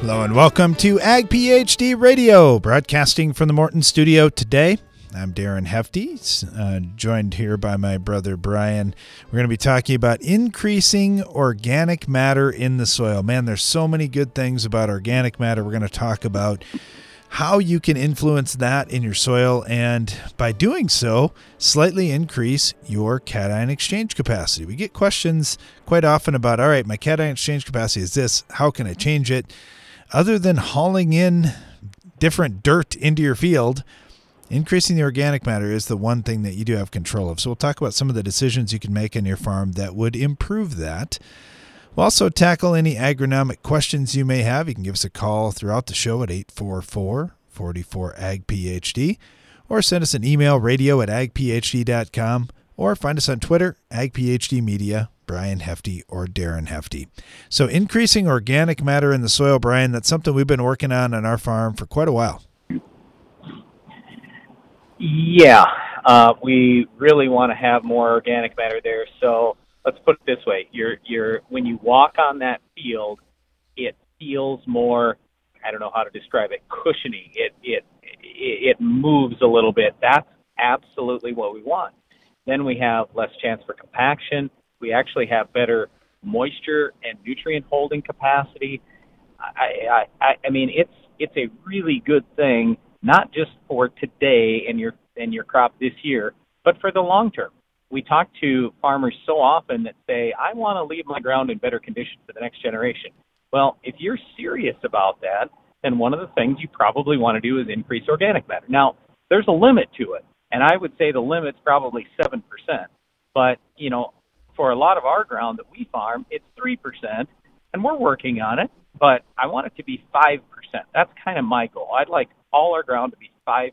Hello and welcome to Ag PhD Radio, broadcasting from the Morton studio today. I'm Darren Hefty, uh, joined here by my brother Brian. We're going to be talking about increasing organic matter in the soil. Man, there's so many good things about organic matter. We're going to talk about how you can influence that in your soil and by doing so, slightly increase your cation exchange capacity. We get questions quite often about, all right, my cation exchange capacity is this. How can I change it? Other than hauling in different dirt into your field, increasing the organic matter is the one thing that you do have control of. So we'll talk about some of the decisions you can make on your farm that would improve that. We'll also tackle any agronomic questions you may have. You can give us a call throughout the show at 844 44 Ag PhD or send us an email radio at agphd.com or find us on Twitter, AgPhD Media, Brian Hefty or Darren Hefty. So, increasing organic matter in the soil, Brian, that's something we've been working on on our farm for quite a while. Yeah, uh, we really want to have more organic matter there. So, let's put it this way: you're you're when you walk on that field, it feels more. I don't know how to describe it. Cushiony. It it it moves a little bit. That's absolutely what we want. Then we have less chance for compaction. We actually have better moisture and nutrient holding capacity. I I I mean it's it's a really good thing, not just for today and your and your crop this year, but for the long term we talk to farmers so often that say, I want to leave my ground in better condition for the next generation. Well, if you're serious about that, then one of the things you probably want to do is increase organic matter. Now, there's a limit to it, and I would say the limit's probably 7%. But, you know, for a lot of our ground that we farm, it's 3%, and we're working on it, but I want it to be 5%. That's kind of my goal. I'd like all our ground to be 5%.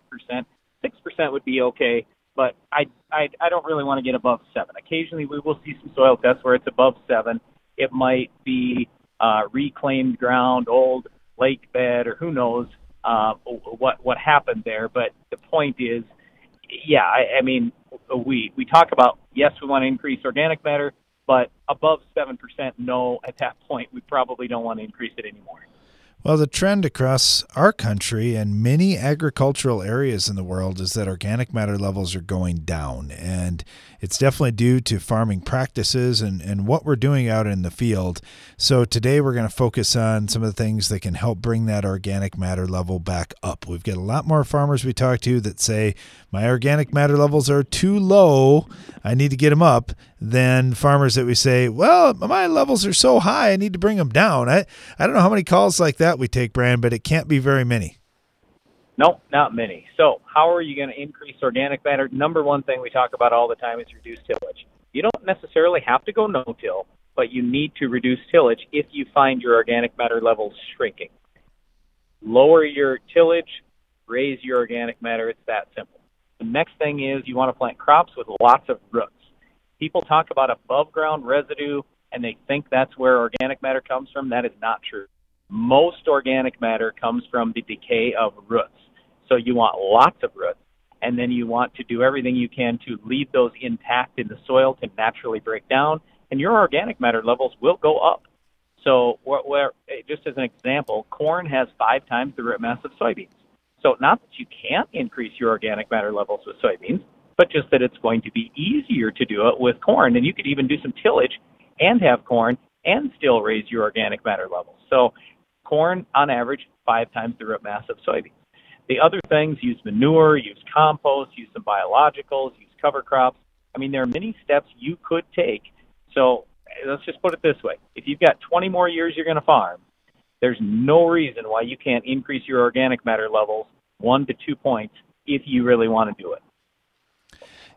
6% would be okay but I, I I don't really want to get above seven. Occasionally, we will see some soil tests where it's above seven. It might be uh, reclaimed ground, old lake bed, or who knows uh, what what happened there. But the point is, yeah, I, I mean, we we talk about yes, we want to increase organic matter, but above seven percent, no. At that point, we probably don't want to increase it anymore. Well, the trend across our country and many agricultural areas in the world is that organic matter levels are going down. And it's definitely due to farming practices and, and what we're doing out in the field. So today we're going to focus on some of the things that can help bring that organic matter level back up. We've got a lot more farmers we talk to that say, my organic matter levels are too low. I need to get them up. Than farmers that we say, well, my levels are so high, I need to bring them down. I, I don't know how many calls like that we take, Brian, but it can't be very many. Nope, not many. So, how are you going to increase organic matter? Number one thing we talk about all the time is reduce tillage. You don't necessarily have to go no-till, but you need to reduce tillage if you find your organic matter levels shrinking. Lower your tillage, raise your organic matter. It's that simple. The next thing is you want to plant crops with lots of roots. People talk about above ground residue and they think that's where organic matter comes from. That is not true. Most organic matter comes from the decay of roots. So you want lots of roots, and then you want to do everything you can to leave those intact in the soil to naturally break down, and your organic matter levels will go up. So, where, where just as an example, corn has five times the root mass of soybeans. So, not that you can't increase your organic matter levels with soybeans, but just that it's going to be easier to do it with corn. And you could even do some tillage and have corn and still raise your organic matter levels. So, corn on average five times the root mass of soybeans. The other things, use manure, use compost, use some biologicals, use cover crops. I mean, there are many steps you could take. So let's just put it this way. If you've got 20 more years you're going to farm, there's no reason why you can't increase your organic matter levels one to two points if you really want to do it.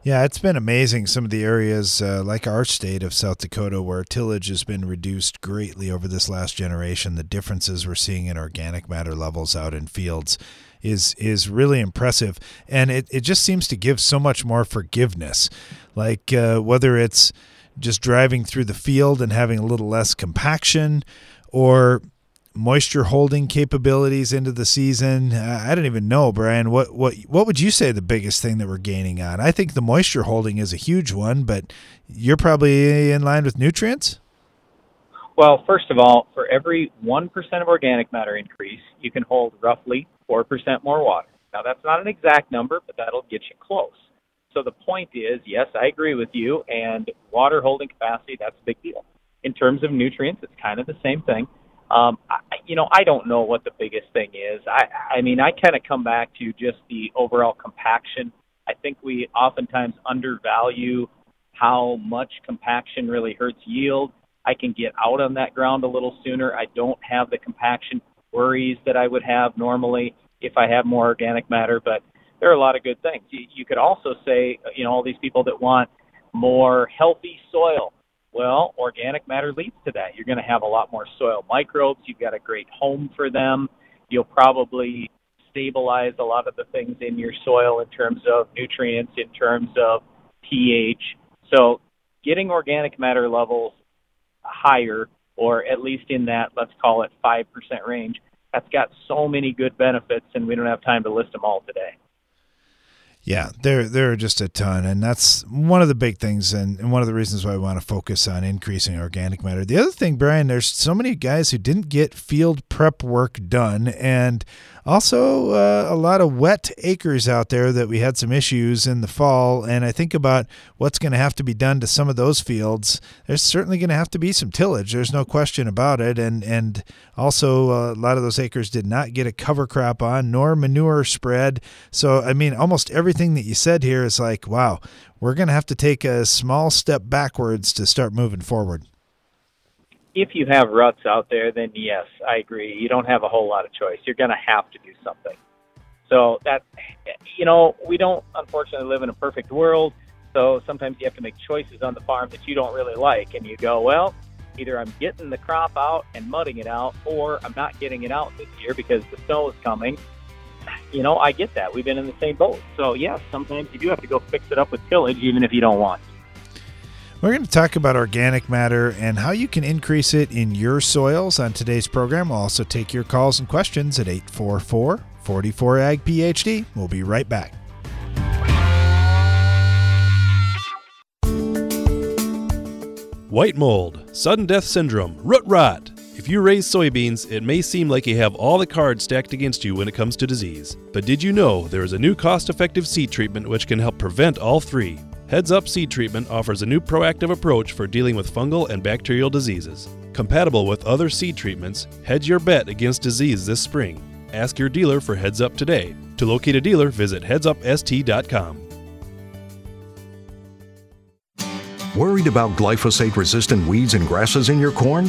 Yeah, it's been amazing. Some of the areas, uh, like our state of South Dakota, where tillage has been reduced greatly over this last generation, the differences we're seeing in organic matter levels out in fields is is really impressive, and it, it just seems to give so much more forgiveness. Like uh, whether it's just driving through the field and having a little less compaction, or moisture holding capabilities into the season. I don't even know, Brian. What what what would you say the biggest thing that we're gaining on? I think the moisture holding is a huge one, but you're probably in line with nutrients. Well, first of all, for every 1% of organic matter increase, you can hold roughly 4% more water. Now, that's not an exact number, but that'll get you close. So the point is, yes, I agree with you, and water holding capacity, that's a big deal. In terms of nutrients, it's kind of the same thing. Um, I, you know, I don't know what the biggest thing is. I, I mean, I kind of come back to just the overall compaction. I think we oftentimes undervalue how much compaction really hurts yield. I can get out on that ground a little sooner. I don't have the compaction worries that I would have normally if I have more organic matter, but there are a lot of good things. You, you could also say, you know, all these people that want more healthy soil. Well, organic matter leads to that. You're going to have a lot more soil microbes. You've got a great home for them. You'll probably stabilize a lot of the things in your soil in terms of nutrients, in terms of pH. So, getting organic matter levels higher, or at least in that, let's call it 5% range, that's got so many good benefits, and we don't have time to list them all today. Yeah, there there are just a ton, and that's one of the big things, and, and one of the reasons why we want to focus on increasing organic matter. The other thing, Brian, there's so many guys who didn't get field prep work done, and also, uh, a lot of wet acres out there that we had some issues in the fall. And I think about what's going to have to be done to some of those fields. There's certainly going to have to be some tillage. There's no question about it. And and also, uh, a lot of those acres did not get a cover crop on nor manure spread. So I mean, almost everything that you said here is like, wow, we're going to have to take a small step backwards to start moving forward if you have ruts out there, then yes, I agree. You don't have a whole lot of choice. You're going to have to do something. So that, you know, we don't unfortunately live in a perfect world. So sometimes you have to make choices on the farm that you don't really like, and you go, well, either I'm getting the crop out and mudding it out, or I'm not getting it out this year because the snow is coming. You know, I get that. We've been in the same boat. So yes, sometimes you do have to go fix it up with tillage, even if you don't want. We're going to talk about organic matter and how you can increase it in your soils on today's program. We'll also take your calls and questions at 844 44 Ag PhD. We'll be right back. White mold, sudden death syndrome, root rot. If you raise soybeans, it may seem like you have all the cards stacked against you when it comes to disease. But did you know there is a new cost effective seed treatment which can help prevent all three? Heads Up Seed Treatment offers a new proactive approach for dealing with fungal and bacterial diseases. Compatible with other seed treatments, hedge your bet against disease this spring. Ask your dealer for Heads Up today. To locate a dealer, visit headsupst.com. Worried about glyphosate resistant weeds and grasses in your corn?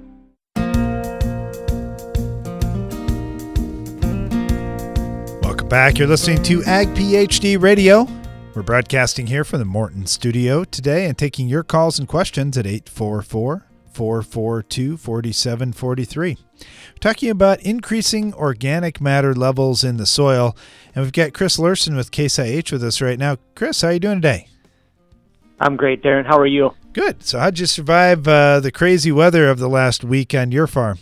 Back. You're listening to Ag PhD Radio. We're broadcasting here from the Morton studio today and taking your calls and questions at 844 442 4743. We're talking about increasing organic matter levels in the soil. And we've got Chris Lerson with Case IH with us right now. Chris, how are you doing today? I'm great, Darren. How are you? Good. So, how'd you survive uh, the crazy weather of the last week on your farm?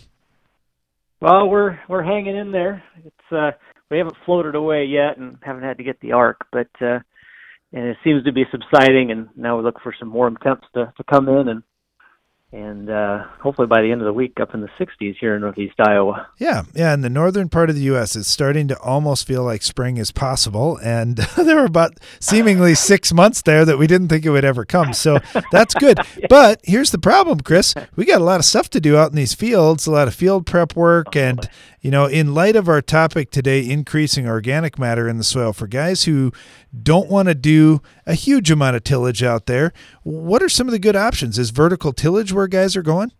Well, we're we're hanging in there. It's uh, we haven't floated away yet, and haven't had to get the ark, but uh, and it seems to be subsiding. And now we look for some warm temps to to come in and and uh, hopefully by the end of the week up in the 60s here in northeast Iowa. Yeah, yeah, in the northern part of the U.S., it's starting to almost feel like spring is possible, and there were about seemingly six months there that we didn't think it would ever come. So that's good. But here's the problem, Chris: we got a lot of stuff to do out in these fields, a lot of field prep work, and you know, in light of our topic today, increasing organic matter in the soil, for guys who don't want to do a huge amount of tillage out there, what are some of the good options? Is vertical tillage where guys are going?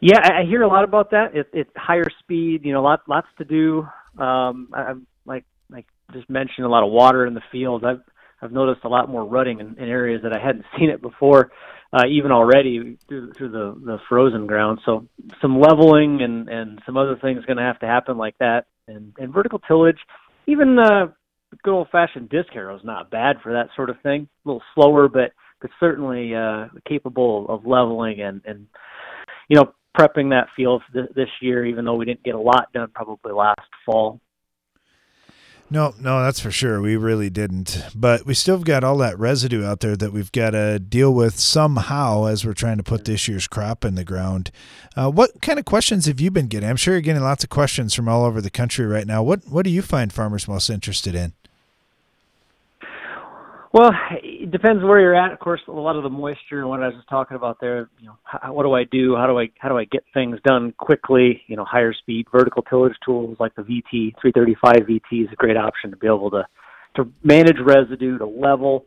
Yeah, I hear a lot about that. It, it's higher speed, you know, lots lots to do. Um, I'm like like just mentioned a lot of water in the field. I've I've noticed a lot more rutting in, in areas that I hadn't seen it before uh, even already through, through the, the frozen ground. So some leveling and, and some other things going to have to happen like that. And, and vertical tillage, even uh, good old fashioned disc harrow is not bad for that sort of thing. A little slower, but but certainly uh, capable of leveling and and you know prepping that field th- this year. Even though we didn't get a lot done probably last fall. No, no, that's for sure. We really didn't. But we still have got all that residue out there that we've got to deal with somehow as we're trying to put this year's crop in the ground. Uh, what kind of questions have you been getting? I'm sure you're getting lots of questions from all over the country right now. What What do you find farmers most interested in? Well, it depends where you're at. Of course, a lot of the moisture and what I was just talking about there. You know, how, what do I do? How do I how do I get things done quickly? You know, higher speed vertical tillage tools like the VT 335 VT is a great option to be able to to manage residue, to level,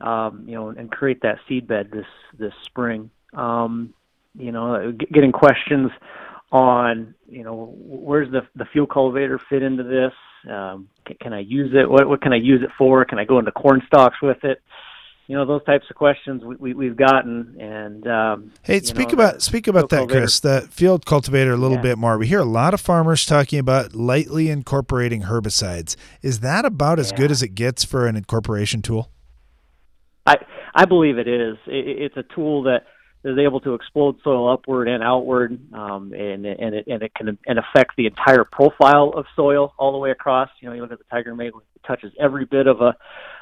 um, you know, and create that seed bed this this spring. Um, you know, getting questions on you know where's the the field cultivator fit into this um, can, can I use it? What what can I use it for? Can I go into corn stalks with it? You know those types of questions we, we have gotten. And um, hey, speak know, about speak about that, cultivator. Chris. That field cultivator a little yeah. bit more. We hear a lot of farmers talking about lightly incorporating herbicides. Is that about as yeah. good as it gets for an incorporation tool? I I believe it is. It, it's a tool that is able to explode soil upward and outward, um, and and it and it can and affect the entire profile of soil all the way across. You know, you look at the Tiger Mate, it touches every bit of a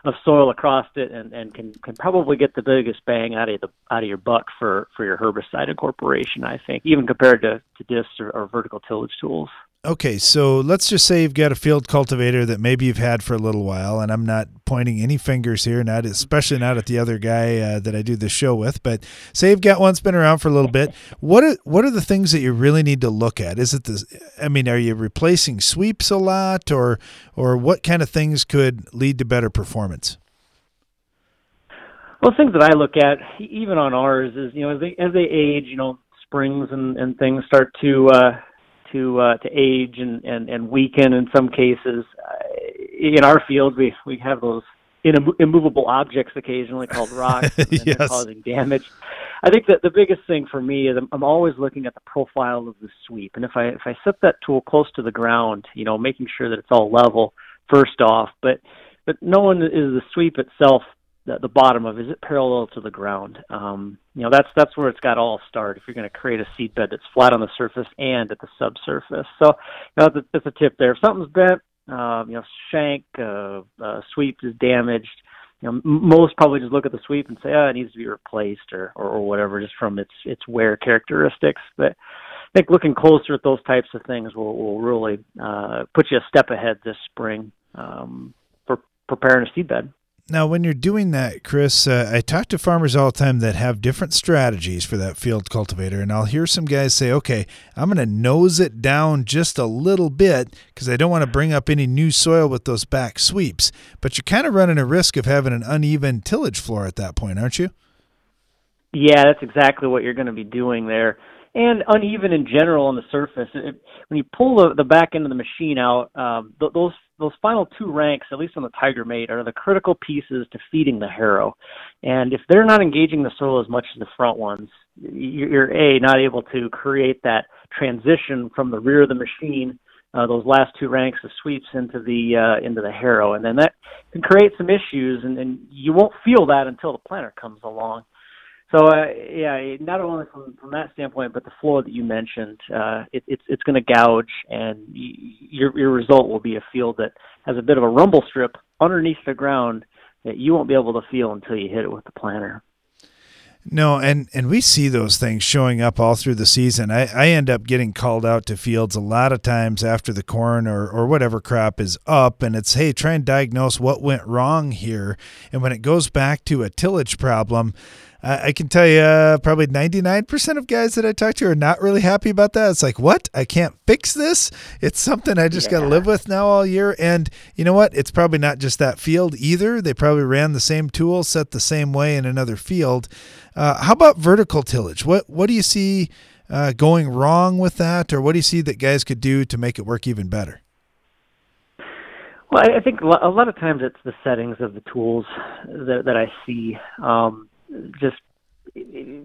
of soil across it, and and can can probably get the biggest bang out of the out of your buck for for your herbicide incorporation. I think, even compared to to discs or, or vertical tillage tools. Okay, so let's just say you've got a field cultivator that maybe you've had for a little while, and I'm not pointing any fingers here, not especially not at the other guy uh, that I do the show with, but say you've got one that's been around for a little bit. What are what are the things that you really need to look at? Is it the? I mean, are you replacing sweeps a lot, or or what kind of things could lead to better performance? Well, things that I look at, even on ours, is you know as they as they age, you know springs and, and things start to uh, to uh, to age and, and, and weaken in some cases. Uh, in our field, we we have those immovable objects occasionally called rocks and yes. causing damage. I think that the biggest thing for me is I'm, I'm always looking at the profile of the sweep, and if I if I set that tool close to the ground, you know, making sure that it's all level first off, but but knowing is the sweep itself the, the bottom of is it parallel to the ground? Um, you know that's that's where it's got all start if you're going to create a seed bed that's flat on the surface and at the subsurface. So you know that's a, that's a tip there. If something's bent um, you know shank uh, uh, sweep is damaged you know most probably just look at the sweep and say oh it needs to be replaced or, or or whatever just from its its wear characteristics. But I think looking closer at those types of things will will really uh, put you a step ahead this spring um, for preparing a seed bed. Now, when you're doing that, Chris, uh, I talk to farmers all the time that have different strategies for that field cultivator, and I'll hear some guys say, "Okay, I'm going to nose it down just a little bit because I don't want to bring up any new soil with those back sweeps." But you're kind of running a risk of having an uneven tillage floor at that point, aren't you? Yeah, that's exactly what you're going to be doing there and uneven in general on the surface. It, when you pull the, the back end of the machine out, um, th- those those final two ranks, at least on the Tiger Mate, are the critical pieces to feeding the harrow. And if they're not engaging the soil as much as the front ones, you're a not able to create that transition from the rear of the machine. Uh, those last two ranks of sweeps into the uh, into the harrow, and then that can create some issues, and, and you won't feel that until the planter comes along. So uh, yeah, not only from from that standpoint, but the floor that you mentioned, uh, it, it's it's going to gouge, and y- your your result will be a field that has a bit of a rumble strip underneath the ground that you won't be able to feel until you hit it with the planter. No, and and we see those things showing up all through the season. I, I end up getting called out to fields a lot of times after the corn or, or whatever crop is up, and it's hey, try and diagnose what went wrong here. And when it goes back to a tillage problem, I can tell you uh, probably 99% of guys that I talk to are not really happy about that. It's like, what? I can't fix this. It's something I just yeah. got to live with now all year. And you know what? It's probably not just that field either. They probably ran the same tool, set the same way in another field. Uh, how about vertical tillage? What what do you see uh, going wrong with that, or what do you see that guys could do to make it work even better? Well, I think a lot of times it's the settings of the tools that, that I see. Um, just you,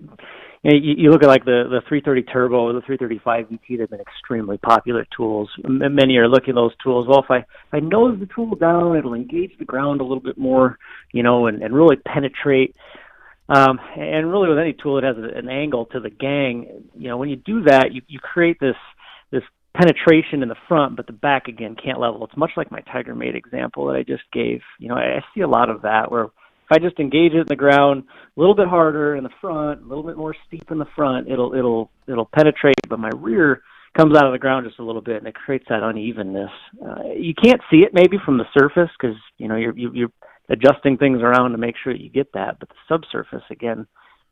know, you, you look at like the the 330 turbo the 335 VT they've been extremely popular tools many are looking at those tools well if i if i nose the tool down it'll engage the ground a little bit more you know and and really penetrate um and really with any tool that has an angle to the gang you know when you do that you you create this this penetration in the front, but the back again can't level. It's much like my Tiger Mate example that I just gave. You know, I, I see a lot of that where if I just engage it in the ground a little bit harder in the front, a little bit more steep in the front, it'll it'll it'll penetrate, but my rear comes out of the ground just a little bit, and it creates that unevenness. Uh, you can't see it maybe from the surface because you know you're you, you're adjusting things around to make sure you get that, but the subsurface again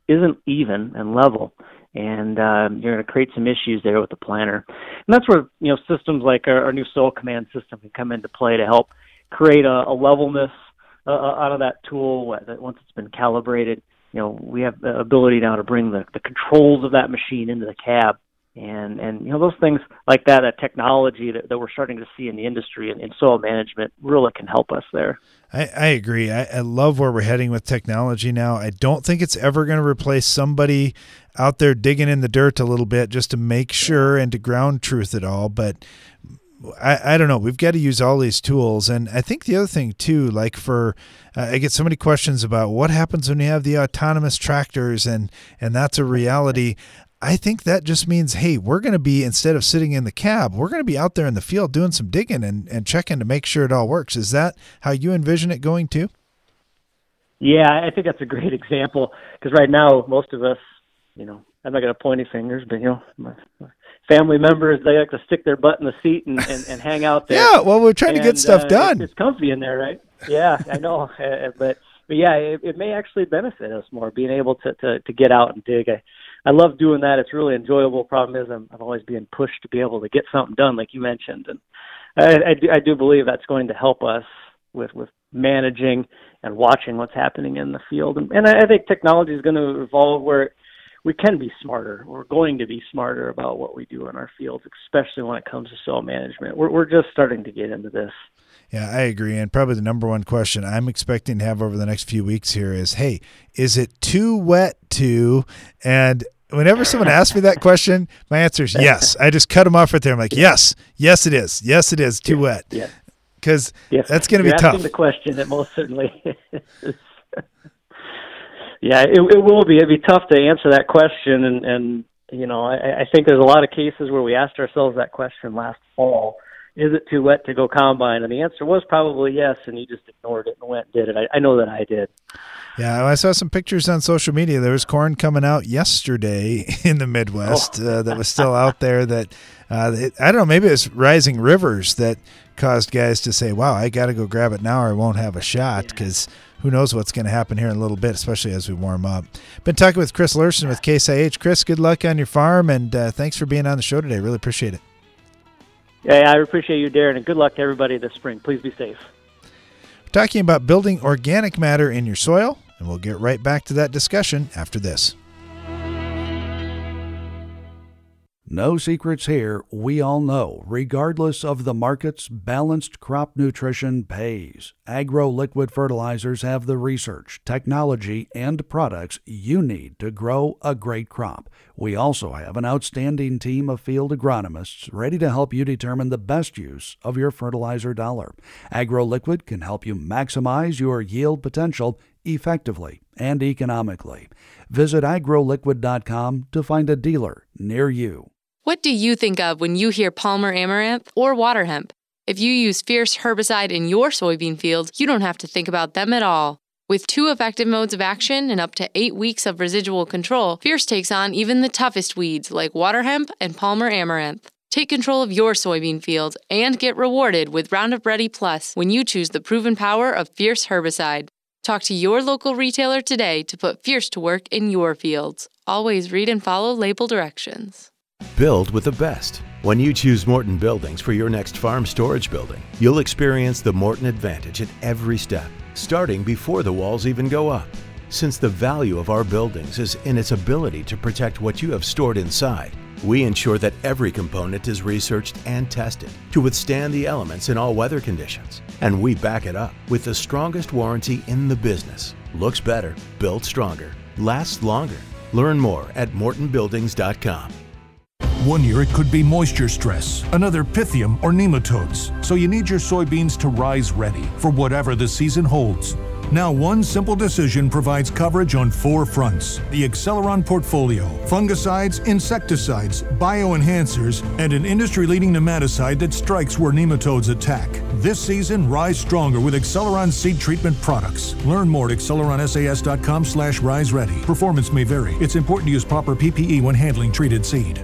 isn't even and level, and um, you're going to create some issues there with the planter. And that's where you know systems like our, our new Soil Command system can come into play to help create a, a levelness uh, uh, out of that tool that once it's been calibrated. You know, we have the ability now to bring the, the controls of that machine into the cab, and and you know those things like that, that technology that, that we're starting to see in the industry and in soil management really can help us there. I, I agree. I, I love where we're heading with technology now. I don't think it's ever going to replace somebody out there digging in the dirt a little bit just to make sure and to ground truth it all. But I, I don't know. We've got to use all these tools. And I think the other thing, too, like for, uh, I get so many questions about what happens when you have the autonomous tractors and, and that's a reality. I think that just means, hey, we're going to be, instead of sitting in the cab, we're going to be out there in the field doing some digging and, and checking to make sure it all works. Is that how you envision it going too? Yeah, I think that's a great example because right now, most of us, you know, I'm not going to point any fingers, but you know, family members they like to stick their butt in the seat and, and, and hang out there. yeah, well, we're trying and, to get stuff uh, done. It's, it's comfy in there, right? Yeah, I know, uh, but but yeah, it, it may actually benefit us more being able to to, to get out and dig. I, I love doing that. It's really enjoyable. Problem is, I'm, I'm always being pushed to be able to get something done, like you mentioned, and I, I, do, I do believe that's going to help us with with managing and watching what's happening in the field. And, and I, I think technology is going to evolve where we can be smarter. We're going to be smarter about what we do in our fields, especially when it comes to soil management. We're, we're just starting to get into this. Yeah, I agree. And probably the number one question I'm expecting to have over the next few weeks here is hey, is it too wet to? And whenever someone asks me that question, my answer is yes. I just cut them off right there. I'm like, yes, yes, it is. Yes, it is too wet. Yeah. Because yes. that's going to be tough. the question, it most certainly is. Yeah, it, it will be. It'd be tough to answer that question, and and you know, I, I think there's a lot of cases where we asked ourselves that question last fall. Is it too wet to go combine? And the answer was probably yes, and you just ignored it and went and did it. I, I know that I did. Yeah, I saw some pictures on social media. There was corn coming out yesterday in the Midwest oh. uh, that was still out there. That uh, it, I don't know. Maybe it's rising rivers that caused guys to say, "Wow, I got to go grab it now, or I won't have a shot." Because yeah who knows what's going to happen here in a little bit, especially as we warm up. Been talking with Chris Lerson with Case IH. Chris, good luck on your farm, and uh, thanks for being on the show today. Really appreciate it. Yeah, I appreciate you, Darren, and good luck to everybody this spring. Please be safe. We're talking about building organic matter in your soil, and we'll get right back to that discussion after this. No secrets here. We all know, regardless of the markets, balanced crop nutrition pays. Agro liquid fertilizers have the research, technology, and products you need to grow a great crop. We also have an outstanding team of field agronomists ready to help you determine the best use of your fertilizer dollar. Agro liquid can help you maximize your yield potential effectively and economically. Visit agroliquid.com to find a dealer near you. What do you think of when you hear Palmer Amaranth or water hemp? If you use Fierce herbicide in your soybean field, you don't have to think about them at all. With two effective modes of action and up to eight weeks of residual control, Fierce takes on even the toughest weeds like water hemp and Palmer Amaranth. Take control of your soybean field and get rewarded with Roundup Ready Plus when you choose the proven power of Fierce herbicide. Talk to your local retailer today to put Fierce to work in your fields. Always read and follow label directions. Build with the best. When you choose Morton Buildings for your next farm storage building, you'll experience the Morton advantage at every step, starting before the walls even go up. Since the value of our buildings is in its ability to protect what you have stored inside, we ensure that every component is researched and tested to withstand the elements in all weather conditions. And we back it up with the strongest warranty in the business. Looks better, built stronger, lasts longer. Learn more at mortonbuildings.com. One year it could be moisture stress, another pythium or nematodes. So you need your soybeans to rise ready for whatever the season holds. Now, one simple decision provides coverage on four fronts the Acceleron portfolio, fungicides, insecticides, bioenhancers, and an industry leading nematicide that strikes where nematodes attack. This season, rise stronger with Acceleron seed treatment products. Learn more at acceleronsas.com slash rise ready. Performance may vary. It's important to use proper PPE when handling treated seed.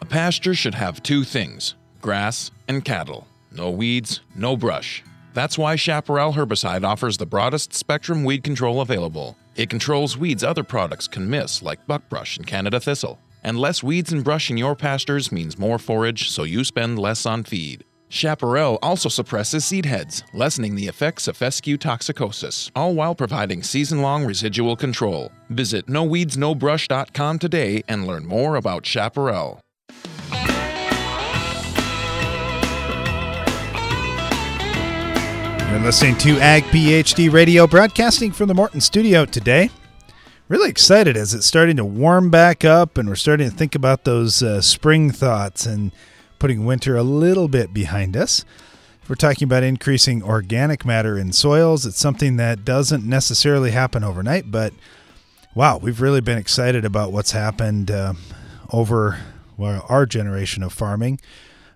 A pasture should have two things grass and cattle. No weeds, no brush. That's why Chaparral herbicide offers the broadest spectrum weed control available. It controls weeds other products can miss, like buckbrush and Canada thistle. And less weeds and brush in your pastures means more forage, so you spend less on feed. Chaparral also suppresses seed heads, lessening the effects of fescue toxicosis, all while providing season long residual control. Visit noweedsnobrush.com today and learn more about Chaparral. You're listening to Ag PhD Radio, broadcasting from the Morton studio today. Really excited as it's starting to warm back up, and we're starting to think about those uh, spring thoughts and putting winter a little bit behind us. We're talking about increasing organic matter in soils. It's something that doesn't necessarily happen overnight, but wow, we've really been excited about what's happened uh, over well, our generation of farming.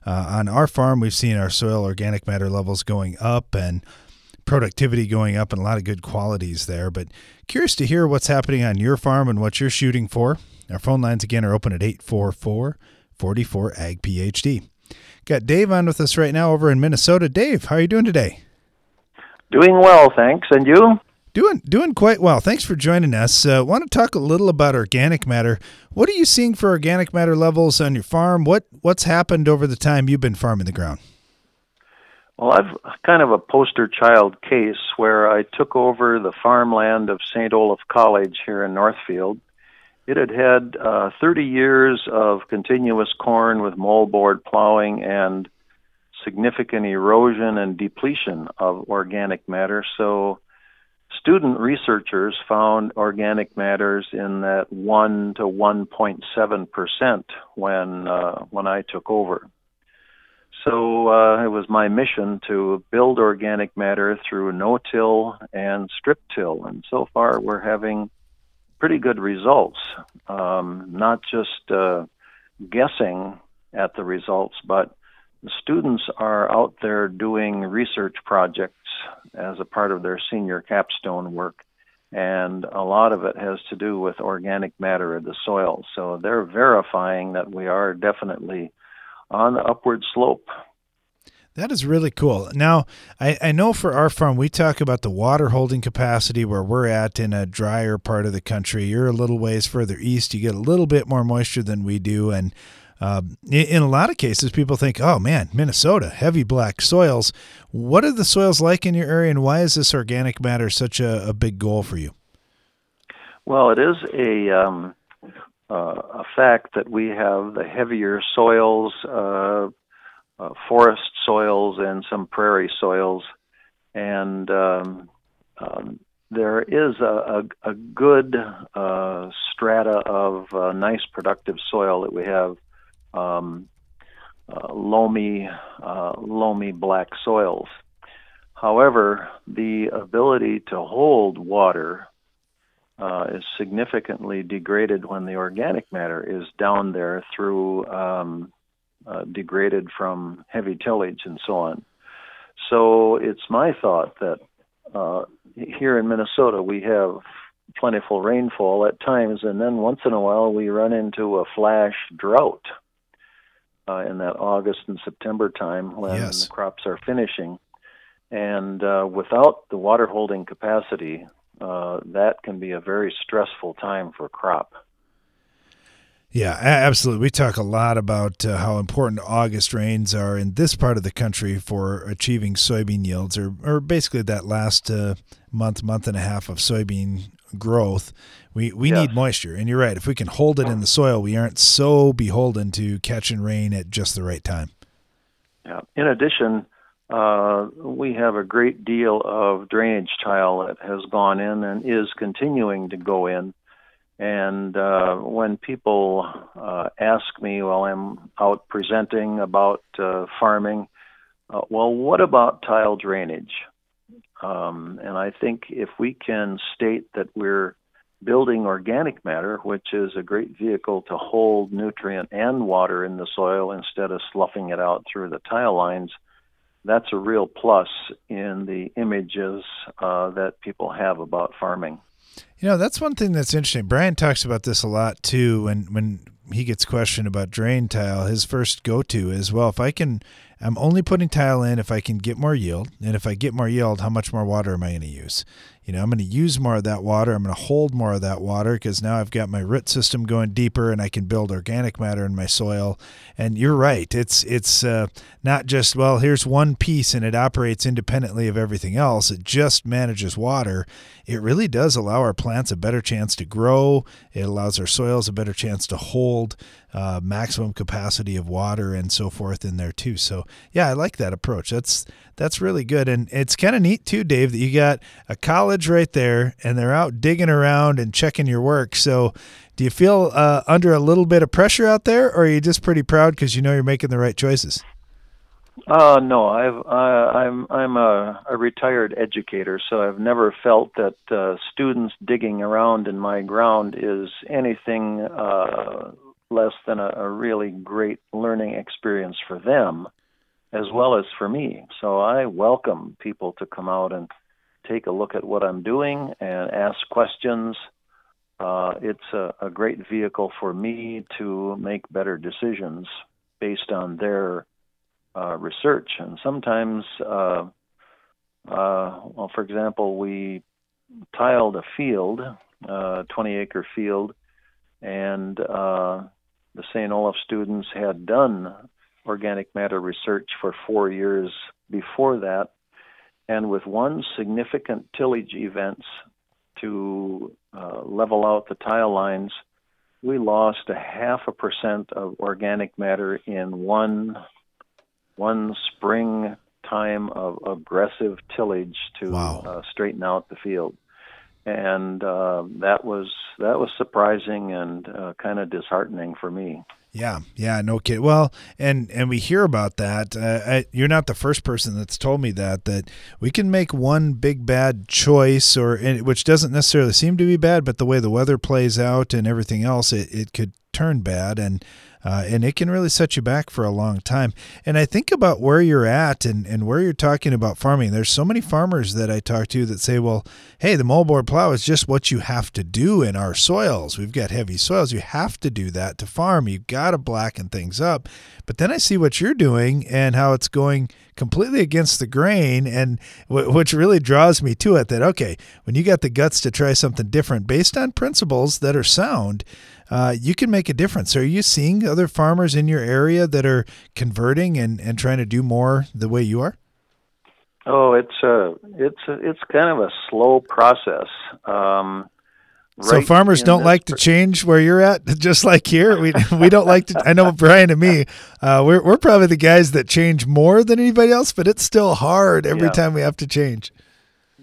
Uh, on our farm, we've seen our soil organic matter levels going up and productivity going up and a lot of good qualities there. But curious to hear what's happening on your farm and what you're shooting for. Our phone lines again are open at 844 44 Ag PhD. Got Dave on with us right now over in Minnesota. Dave, how are you doing today? Doing well, thanks. And you? Doing doing quite well. Thanks for joining us. Uh, want to talk a little about organic matter. What are you seeing for organic matter levels on your farm? What what's happened over the time you've been farming the ground? Well, I've kind of a poster child case where I took over the farmland of St. Olaf College here in Northfield. It had had uh, 30 years of continuous corn with moldboard plowing and significant erosion and depletion of organic matter. So student researchers found organic matters in that 1 to 1.7 percent when uh, when I took over. So uh, it was my mission to build organic matter through no-till and strip-till, and so far we're having pretty good results. Um, not just uh, guessing at the results, but the students are out there doing research projects as a part of their senior capstone work, and a lot of it has to do with organic matter of the soil. So they're verifying that we are definitely on the upward slope. That is really cool. Now, I, I know for our farm, we talk about the water holding capacity where we're at in a drier part of the country. You're a little ways further east. You get a little bit more moisture than we do. And Um, in, a lot of cases, people think, oh man, Minnesota, heavy black soils. What are the soils like in your area, and why is this organic matter such a, a big goal for you? Well, it is a, um, uh, a fact that we have the heavier soils, uh, uh, forest soils, and some prairie soils. And um, um, there is a, a, a good uh, strata of uh, nice productive soil that we have um, uh, loamy, uh, loamy black soils. However, the ability to hold water uh, is significantly degraded when the organic matter is down there through um, uh, degraded from heavy tillage and so on. So it's my thought that uh, here in Minnesota we have plentiful rainfall at times, and then once in a while we run into a flash drought uh, in that August and September time when yes. the crops are finishing. And uh, without the water holding capacity, uh, that can be a very stressful time for crop. Yeah, absolutely. We talk a lot about uh, how important August rains are in this part of the country for achieving soybean yields, or, or basically that last uh, month, month and a half of soybean growth. We we yes. need moisture, and you're right. If we can hold it in the soil, we aren't so beholden to catching rain at just the right time. Yeah. In addition, uh, we have a great deal of drainage tile that has gone in and is continuing to go in and uh, when people uh, ask me while I'm out presenting about uh, farming, uh, well, what about tile drainage? Um, and I think if we can state that we're building organic matter, which is a great vehicle to hold nutrient and water in the soil instead of sloughing it out through the tile lines, that's a real plus in the images uh, that people have about farming. You know, that's one thing that's interesting. Brian talks about this a lot too. When when he gets questioned about drain tile, his first go to is, well, if I can, I'm only putting tile in if I can get more yield, and if I get more yield, how much more water am I going to use? You know, I'm going to use more of that water. I'm going to hold more of that water because now I've got my root system going deeper and I can build organic matter in my soil. And you're right. It's it's uh, not just well, here's one piece and it operates independently of everything else. It just manages water. It really does allow our plants a better chance to grow. It allows our soils a better chance to hold uh, maximum capacity of water and so forth in there too. So yeah, I like that approach. That's that's really good, and it's kind of neat too, Dave, that you got a college right there, and they're out digging around and checking your work. So do you feel uh, under a little bit of pressure out there, or are you just pretty proud because you know you're making the right choices? Uh, no, I've uh, I'm I'm a, a retired educator, so I've never felt that uh, students digging around in my ground is anything uh, less than a, a really great learning experience for them as well as for me. So I welcome people to come out and take a look at what I'm doing and ask questions. Uh, it's a, a, great vehicle for me to make better decisions based on their uh, research. And sometimes, uh, uh well, for example, we tiled a field, a uh, 20 acre field, and uh, the St. Olaf students had done organic matter research for four years before that, and with one significant tillage event to uh, level out the tile lines, we lost a half a percent of organic matter in one one spring time of aggressive tillage to wow. uh, straighten out the field and uh, that was that was surprising and uh, kind of disheartening for me. Yeah, yeah, no kid. Well, and and we hear about that. Uh, I, you're not the first person that's told me that that we can make one big bad choice, or which doesn't necessarily seem to be bad, but the way the weather plays out and everything else, it, it could turn bad. And uh, and it can really set you back for a long time. And I think about where you're at and, and where you're talking about farming. There's so many farmers that I talk to that say, well, hey, the moldboard plow is just what you have to do in our soils. We've got heavy soils. You have to do that to farm. You've got to blacken things up. But then I see what you're doing and how it's going completely against the grain and w- which really draws me to it that okay when you got the guts to try something different based on principles that are sound uh, you can make a difference. Are you seeing other farmers in your area that are converting and, and trying to do more the way you are? Oh, it's a it's a, it's kind of a slow process. Um, so right farmers don't like to change where you're at, just like here. We we don't like to. I know Brian and me, uh, we're we're probably the guys that change more than anybody else, but it's still hard every Yeah. time we have to change.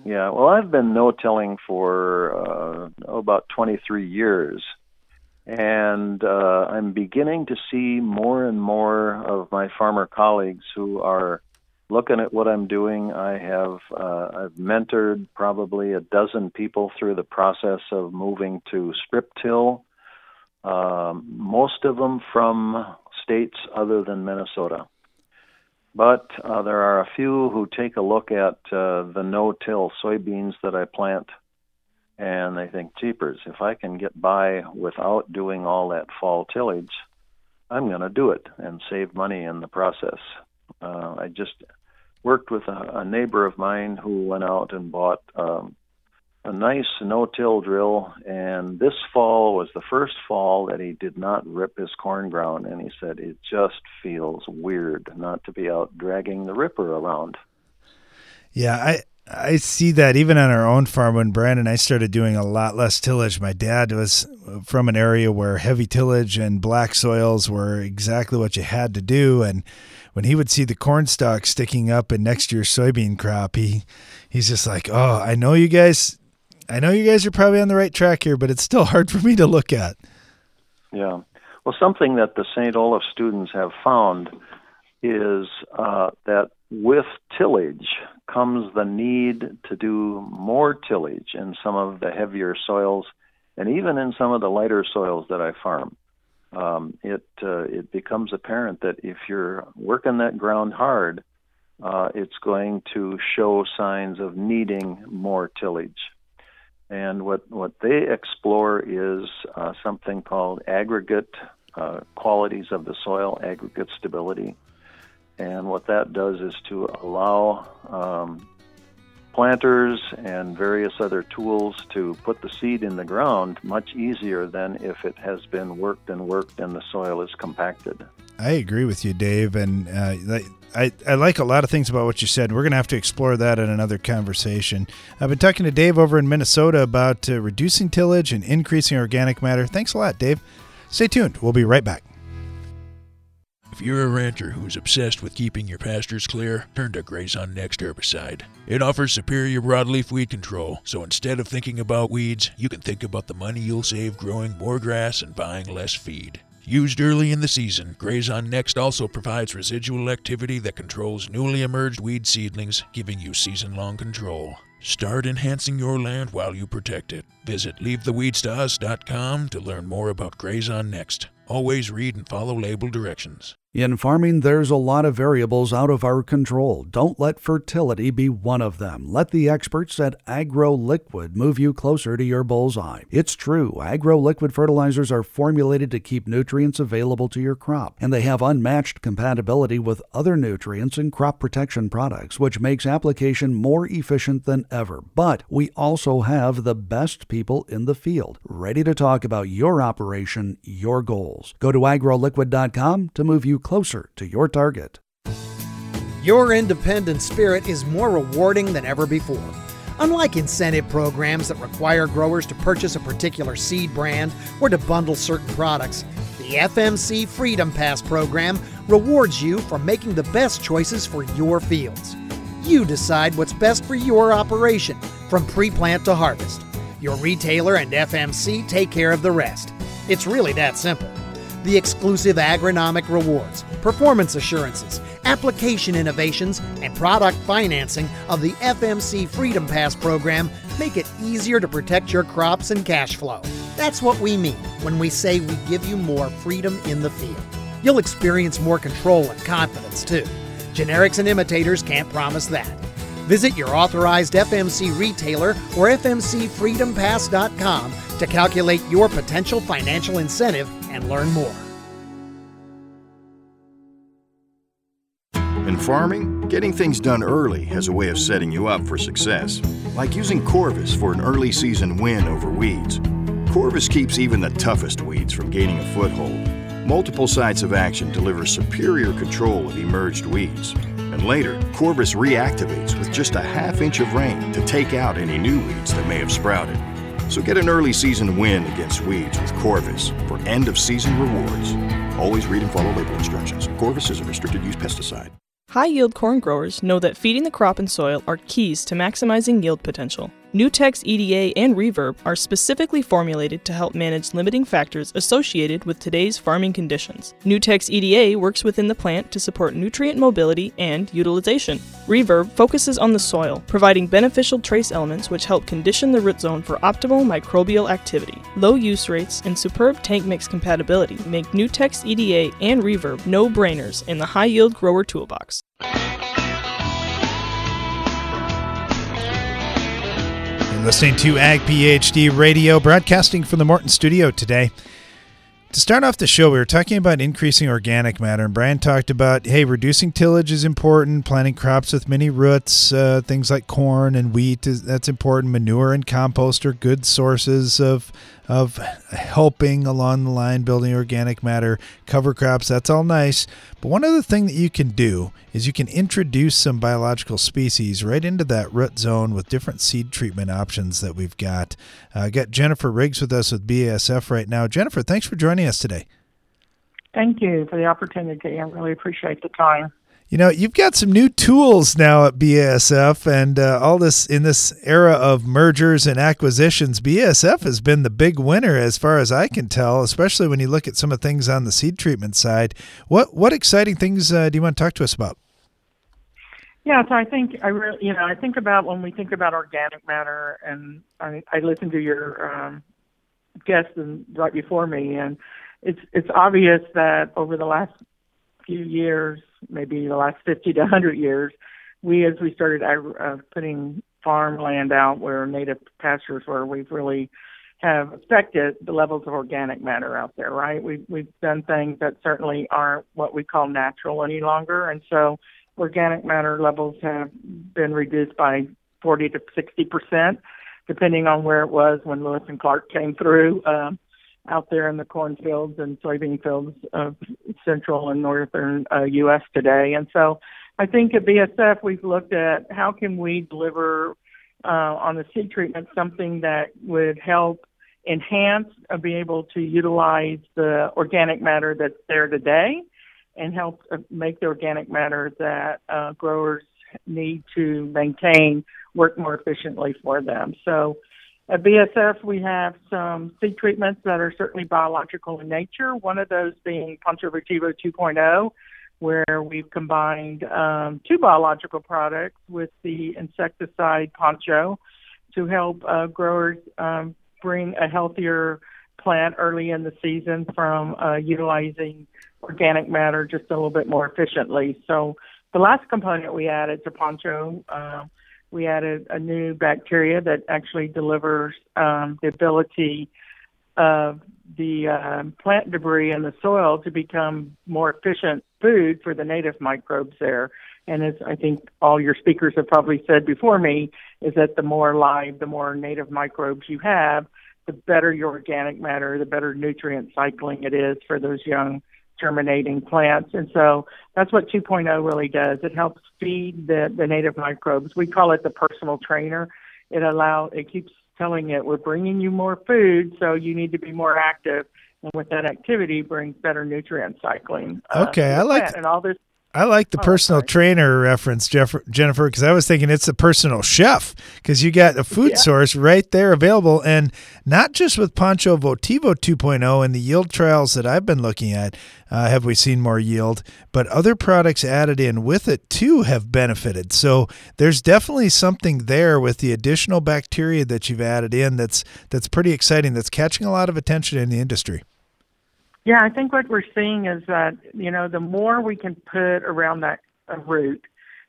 Yeah, well, I've been no-tilling for uh, oh, about 23 years, and uh, I'm beginning to see more and more of my farmer colleagues who are looking at what I'm doing. I have uh, I've mentored probably a dozen people through the process of moving to strip till. Um, most of them from states other than Minnesota. But uh, there are a few who take a look at uh, the no-till soybeans that I plant, and they think, "Jeepers! If I can get by without doing all that fall tillage, I'm going to do it and save money in the process." Uh, I just worked with a, a neighbor of mine who went out and bought um, a nice no-till drill, and this fall was the first fall that he did not rip his corn ground, and he said it just feels weird not to be out dragging the ripper around. Yeah, I I see that even on our own farm when Brian and I started doing a lot less tillage. My dad was from an area where heavy tillage and black soils were exactly what you had to do and when he would see the corn stalk sticking up in next year's soybean crop, he he's just like, "Oh, I know you guys I know you guys are probably on the right track here, but it's still hard for me to look at." Yeah. Well, something that the St. Olaf students have found is uh, that with tillage comes the need to do more tillage in some of the heavier soils and even in some of the lighter soils that I farm. Um, it uh, it becomes apparent that if you're working that ground hard, uh, it's going to show signs of needing more tillage. And what, what they explore is uh, something called aggregate uh, qualities of the soil, aggregate stability. And what that does is to allow um, planters and various other tools to put the seed in the ground much easier than if it has been worked and worked and the soil is compacted. I agree with you, Dave, and uh, I I like a lot of things about what you said. We're going to have to explore that in another conversation. I've been talking to Dave over in Minnesota about uh, reducing tillage and increasing organic matter. Thanks a lot, Dave. Stay tuned. We'll be right back. If you're a rancher who's obsessed with keeping your pastures clear, turn to Grazon Next herbicide. It offers superior broadleaf weed control, so instead of thinking about weeds, you can think about the money you'll save growing more grass and buying less feed. Used early in the season, Grazon Next also provides residual activity that controls newly emerged weed seedlings, giving you season long control. Start enhancing your land while you protect it. Visit leavetheweedstars.com to learn more about Grazon Next. Always read and follow label directions. In farming, there's a lot of variables out of our control. Don't let fertility be one of them. Let the experts at Agro Liquid move you closer to your bullseye. It's true, Agro Liquid fertilizers are formulated to keep nutrients available to your crop, and they have unmatched compatibility with other nutrients and crop protection products, which makes application more efficient than ever. But we also have the best people in the field, ready to talk about your operation, your goals. Go to agroliquid.com to move you closer to your target. Your independent spirit is more rewarding than ever before. Unlike incentive programs that require growers to purchase a particular seed brand or to bundle certain products, the FMC Freedom Pass program rewards you for making the best choices for your fields. You decide what's best for your operation from pre plant to harvest. Your retailer and FMC take care of the rest. It's really that simple. The exclusive agronomic rewards, performance assurances, application innovations, and product financing of the FMC Freedom Pass program make it easier to protect your crops and cash flow. That's what we mean when we say we give you more freedom in the field. You'll experience more control and confidence too. Generics and imitators can't promise that. Visit your authorized FMC retailer or FMCFreedomPass.com to calculate your potential financial incentive and learn more. In farming, getting things done early has a way of setting you up for success, like using Corvus for an early season win over weeds. Corvus keeps even the toughest weeds from gaining a foothold. Multiple sites of action deliver superior control of emerged weeds. And later, Corvus reactivates with just a half inch of rain to take out any new weeds that may have sprouted. So get an early season win against weeds with Corvus for end of season rewards. Always read and follow label instructions. Corvus is a restricted use pesticide. High yield corn growers know that feeding the crop and soil are keys to maximizing yield potential. Nutex EDA and Reverb are specifically formulated to help manage limiting factors associated with today's farming conditions. Nutex EDA works within the plant to support nutrient mobility and utilization. Reverb focuses on the soil, providing beneficial trace elements which help condition the root zone for optimal microbial activity. Low use rates and superb tank mix compatibility make Nutex EDA and Reverb no brainers in the high yield grower toolbox. Listening to Ag PhD Radio, broadcasting from the Morton Studio today. To start off the show, we were talking about increasing organic matter, and Brian talked about hey, reducing tillage is important, planting crops with many roots, uh, things like corn and wheat is, that's important. Manure and compost are good sources of of helping along the line building organic matter. Cover crops, that's all nice, but one other thing that you can do is you can introduce some biological species right into that root zone with different seed treatment options that we've got. Uh, got Jennifer Riggs with us with BASF right now. Jennifer, thanks for joining us today. Thank you for the opportunity. I really appreciate the time. You know, you've got some new tools now at BASF, and uh, all this in this era of mergers and acquisitions. BASF has been the big winner, as far as I can tell, especially when you look at some of the things on the seed treatment side. What what exciting things uh, do you want to talk to us about? Yeah, so I think I really, you know, I think about when we think about organic matter, and I, I listened to your um, guest right before me, and it's it's obvious that over the last few years, maybe the last 50 to 100 years, we, as we started uh, putting farmland out where native pastures were, we've really have affected the levels of organic matter out there, right? We've, we've done things that certainly aren't what we call natural any longer. And so organic matter levels have been reduced by 40 to 60%, depending on where it was when Lewis and Clark came through. Um, out there in the cornfields and soybean fields of central and northern uh, U.S. today. And so I think at BASF we've looked at how can we deliver uh, on the seed treatment something that would help enhance uh, be able to utilize the organic matter that's there today and help uh, make the organic matter that uh, growers need to maintain work more efficiently for them. So at BASF, we have some seed treatments that are certainly biological in nature. One of those being Votivo 2.0, where we've combined um, two biological products with the insecticide Poncho to help uh, growers um, bring a healthier plant early in the season from uh, utilizing organic matter just a little bit more efficiently. So the last component we added to Poncho Uh, we added a new bacteria that actually delivers um, the ability of the uh, plant debris in the soil to become more efficient food for the native microbes there. And as I think all your speakers have probably said before me, is that the more live, the more native microbes you have, the better your organic matter, the better nutrient cycling it is for those young germinating plants. And so that's what 2.0 really does. It helps feed the, the native microbes. We call it the personal trainer. It allow it keeps telling it we're bringing you more food, so you need to be more active. And with that activity brings better nutrient cycling. Uh, okay, I like and all this I like the oh, personal sorry. trainer reference, Jeff, Jennifer, because I was thinking it's a personal chef because you got a food yeah. source right there available. And not just with Poncho Votivo 2.0 and the yield trials that I've been looking at, uh, have we seen more yield, but other products added in with it too have benefited. So there's definitely something there with the additional bacteria that you've added in that's that's pretty exciting. That's catching a lot of attention in the industry. Yeah, I think what we're seeing is that, you know, the more we can put around that root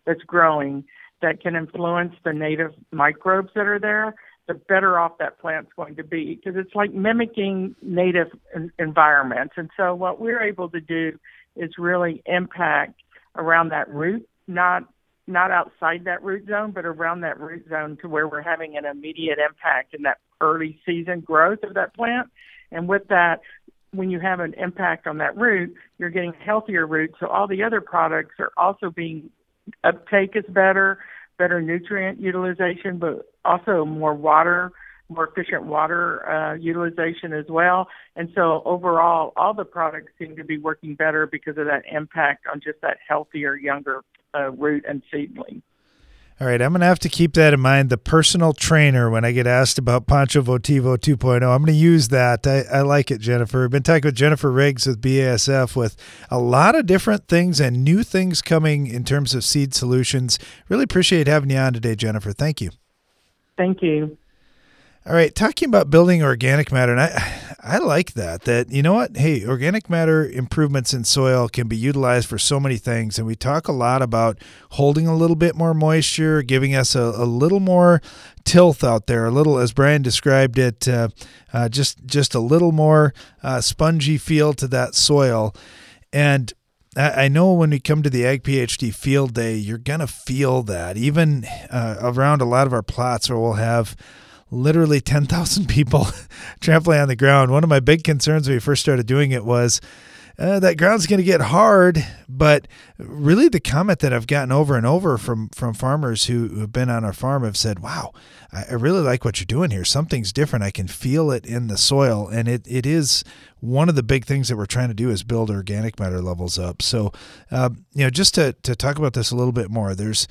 that's growing that can influence the native microbes that are there, the better off that plant's going to be because it's like mimicking native environments. And so what we're able to do is really impact around that root, not not outside that root zone, but around that root zone to where we're having an immediate impact in that early season growth of that plant. And with that, when you have an impact on that root, you're getting a healthier root. So all the other products are also being uptake is better, better nutrient utilization, but also more water, more efficient water uh, utilization as well. And so overall, all the products seem to be working better because of that impact on just that healthier, younger uh, root and seedling. All right, I'm going to have to keep that in mind. The personal trainer, when I get asked about Poncho Votivo 2.0, I'm going to use that. I, I like it, Jennifer. I've been talking with Jennifer Riggs with BASF with a lot of different things and new things coming in terms of seed solutions. Really appreciate having you on today, Jennifer. Thank you. Thank you. All right, talking about building organic matter, and I, I like that. That you know what? Hey, organic matter improvements in soil can be utilized for so many things, and we talk a lot about holding a little bit more moisture, giving us a, a little more tilth out there, a little, as Brian described it, uh, uh, just just a little more uh, spongy feel to that soil, and I know when we come to the Ag PhD field day, you're to feel that. Even uh, around a lot of our plots where we'll have literally 10,000 people trampling on the ground. One of my big concerns when we first started doing it was uh, that ground's going to get hard. But really, the comment that I've gotten over and over from from farmers who have been on our farm have said, "Wow, I really like what you're doing here. Something's different. I can feel it in the soil, and it it is one of the big things that we're trying to do is build organic matter levels up. So, uh, you know, just to, to talk about this a little bit more, there's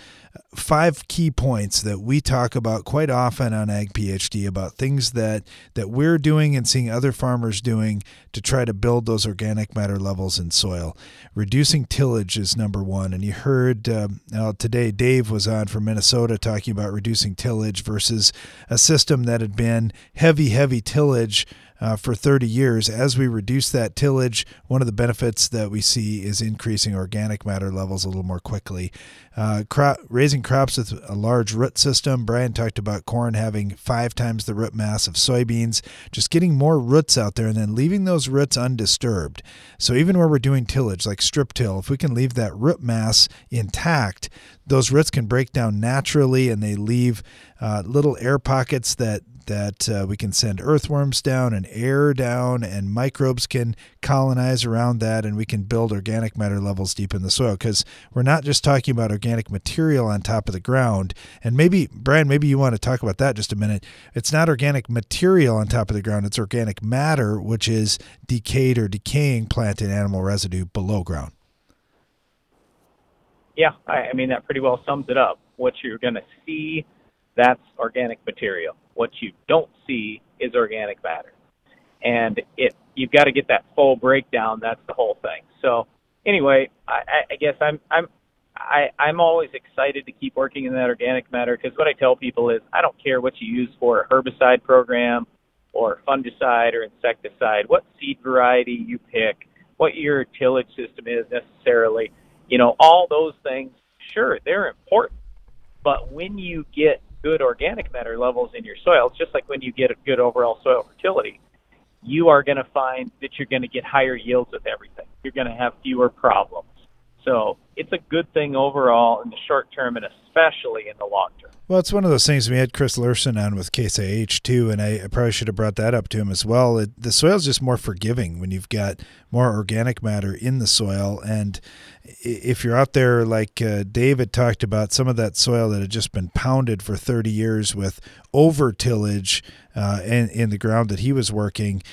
five key points that we talk about quite often on Ag PhD about things that that we're doing and seeing other farmers doing to try to build those organic matter levels in soil. Reducing tillage is number one, and you heard um, today Dave was on from Minnesota talking about reducing tillage versus a system that had been heavy, heavy tillage uh, for 30 years. As we reduce that tillage, one of the benefits that we see is increasing organic matter levels a little more quickly. Uh, raising crops with a large root system. Brian talked about corn having five times the root mass of soybeans, just getting more roots out there and then leaving those roots undisturbed. So even where we're doing tillage, like strip till, if we can leave that root mass intact, those roots can break down naturally and they leave uh, little air pockets that that uh, we can send earthworms down and air down, and microbes can colonize around that, and we can build organic matter levels deep in the soil. Because we're not just talking about organic material on top of the ground. And maybe, Brian, maybe you want to talk about that just a minute. It's not organic material on top of the ground, it's organic matter, which is decayed or decaying plant and animal residue below ground. Yeah, I, I mean, that pretty well sums it up. What you're going to see, that's organic material what you don't see is organic matter. And it you've got to get that full breakdown. That's the whole thing. So anyway, I, I guess I'm I'm I, I'm always excited to keep working in that organic matter because what I tell people is I don't care what you use for a herbicide program or fungicide or insecticide, what seed variety you pick, what your tillage system is necessarily, you know, all those things, sure, they're important. But when you get good organic matter levels in your soil, it's just like when you get a good overall soil fertility, you are going to find that you're going to get higher yields with everything. You're going to have fewer problems. So it's a good thing overall in the short term and especially in the long term. Well, it's one of those things. We had Chris Lerson on with Case IH too, and I, I probably should have brought that up to him as well. It, the is just more forgiving when you've got more organic matter in the soil, and if you're out there like uh, David talked about, some of that soil that had just been pounded for 30 years with over tillage uh, in, in the ground that he was working